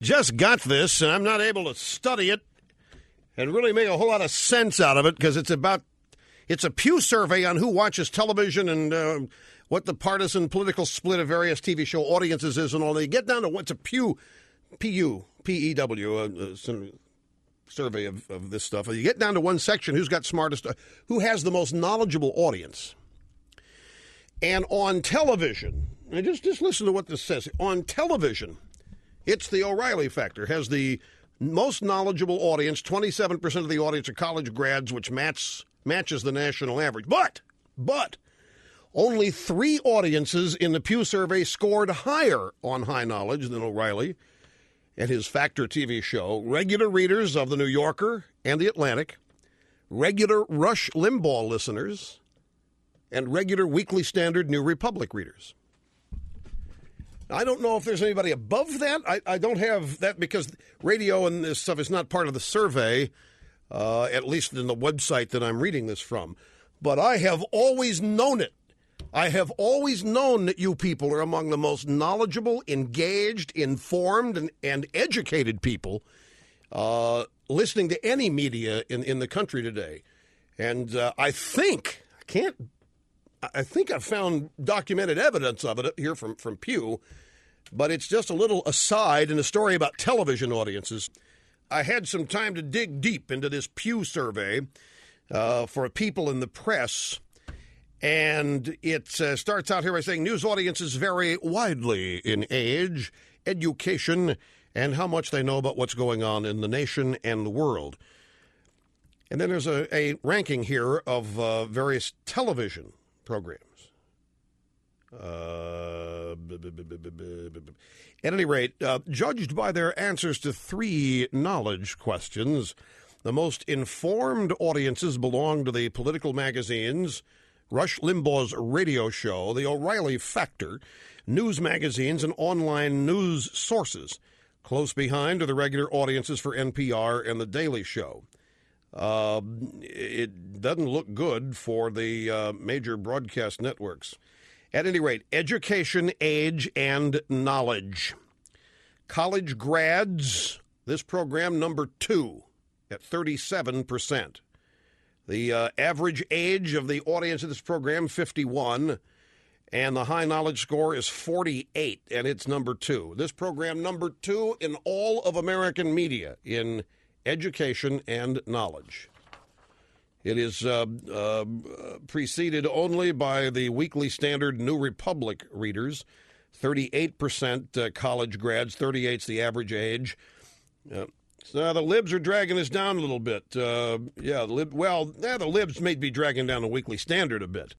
Just got this, and I'm not able to study it and really make a whole lot of sense out of it because it's about it's a Pew survey on who watches television and uh, what the partisan political split of various TV show audiences is and all. They get down to what's a Pew, P U P E W, uh, uh, survey of, of this stuff. You get down to one section: who's got smartest, uh, who has the most knowledgeable audience. And on television, and just just listen to what this says. On television, it's the O'Reilly factor. Has the most knowledgeable audience. Twenty-seven percent of the audience are college grads, which match, matches the national average. But but only three audiences in the Pew survey scored higher on high knowledge than O'Reilly and his Factor TV show. Regular readers of The New Yorker and The Atlantic, regular Rush Limbaugh listeners, and regular Weekly Standard New Republic readers. I don't know if there's anybody above that. I, I don't have that because radio and this stuff is not part of the survey, uh, at least in the website that I'm reading this from. But I have always known it. I have always known that you people are among the most knowledgeable, engaged, informed, and, and educated people uh, listening to any media in, in the country today. And uh, I think, I can't I think I've found documented evidence of it here from, from Pew, but it's just a little aside in a story about television audiences. I had some time to dig deep into this Pew survey uh, for people in the press, and it uh, starts out here by saying news audiences vary widely in age, education, and how much they know about what's going on in the nation and the world. And then there's a, a ranking here of uh, various television programs. Uh, at any rate, uh, judged by their answers to three knowledge questions, the most informed audiences belong to the political magazines, Rush Limbaugh's radio show, The O'Reilly Factor, news magazines, and online news sources. Close behind are the regular audiences for NPR and The Daily Show. Uh, it doesn't look good for the uh, major broadcast networks. At any rate, education, age, and knowledge. College grads, this program number two at 37%. The uh, average age of the audience of this program, 51, and the high knowledge score is 48, and it's number two. This program, number two in all of American media in education, and knowledge. It is uh, uh, preceded only by the Weekly Standard New Republic readers. 38% uh, college grads, 38's the average age. Uh, so the libs are dragging us down a little bit. Uh, yeah, lib, well, yeah, the libs may be dragging down the Weekly Standard a bit.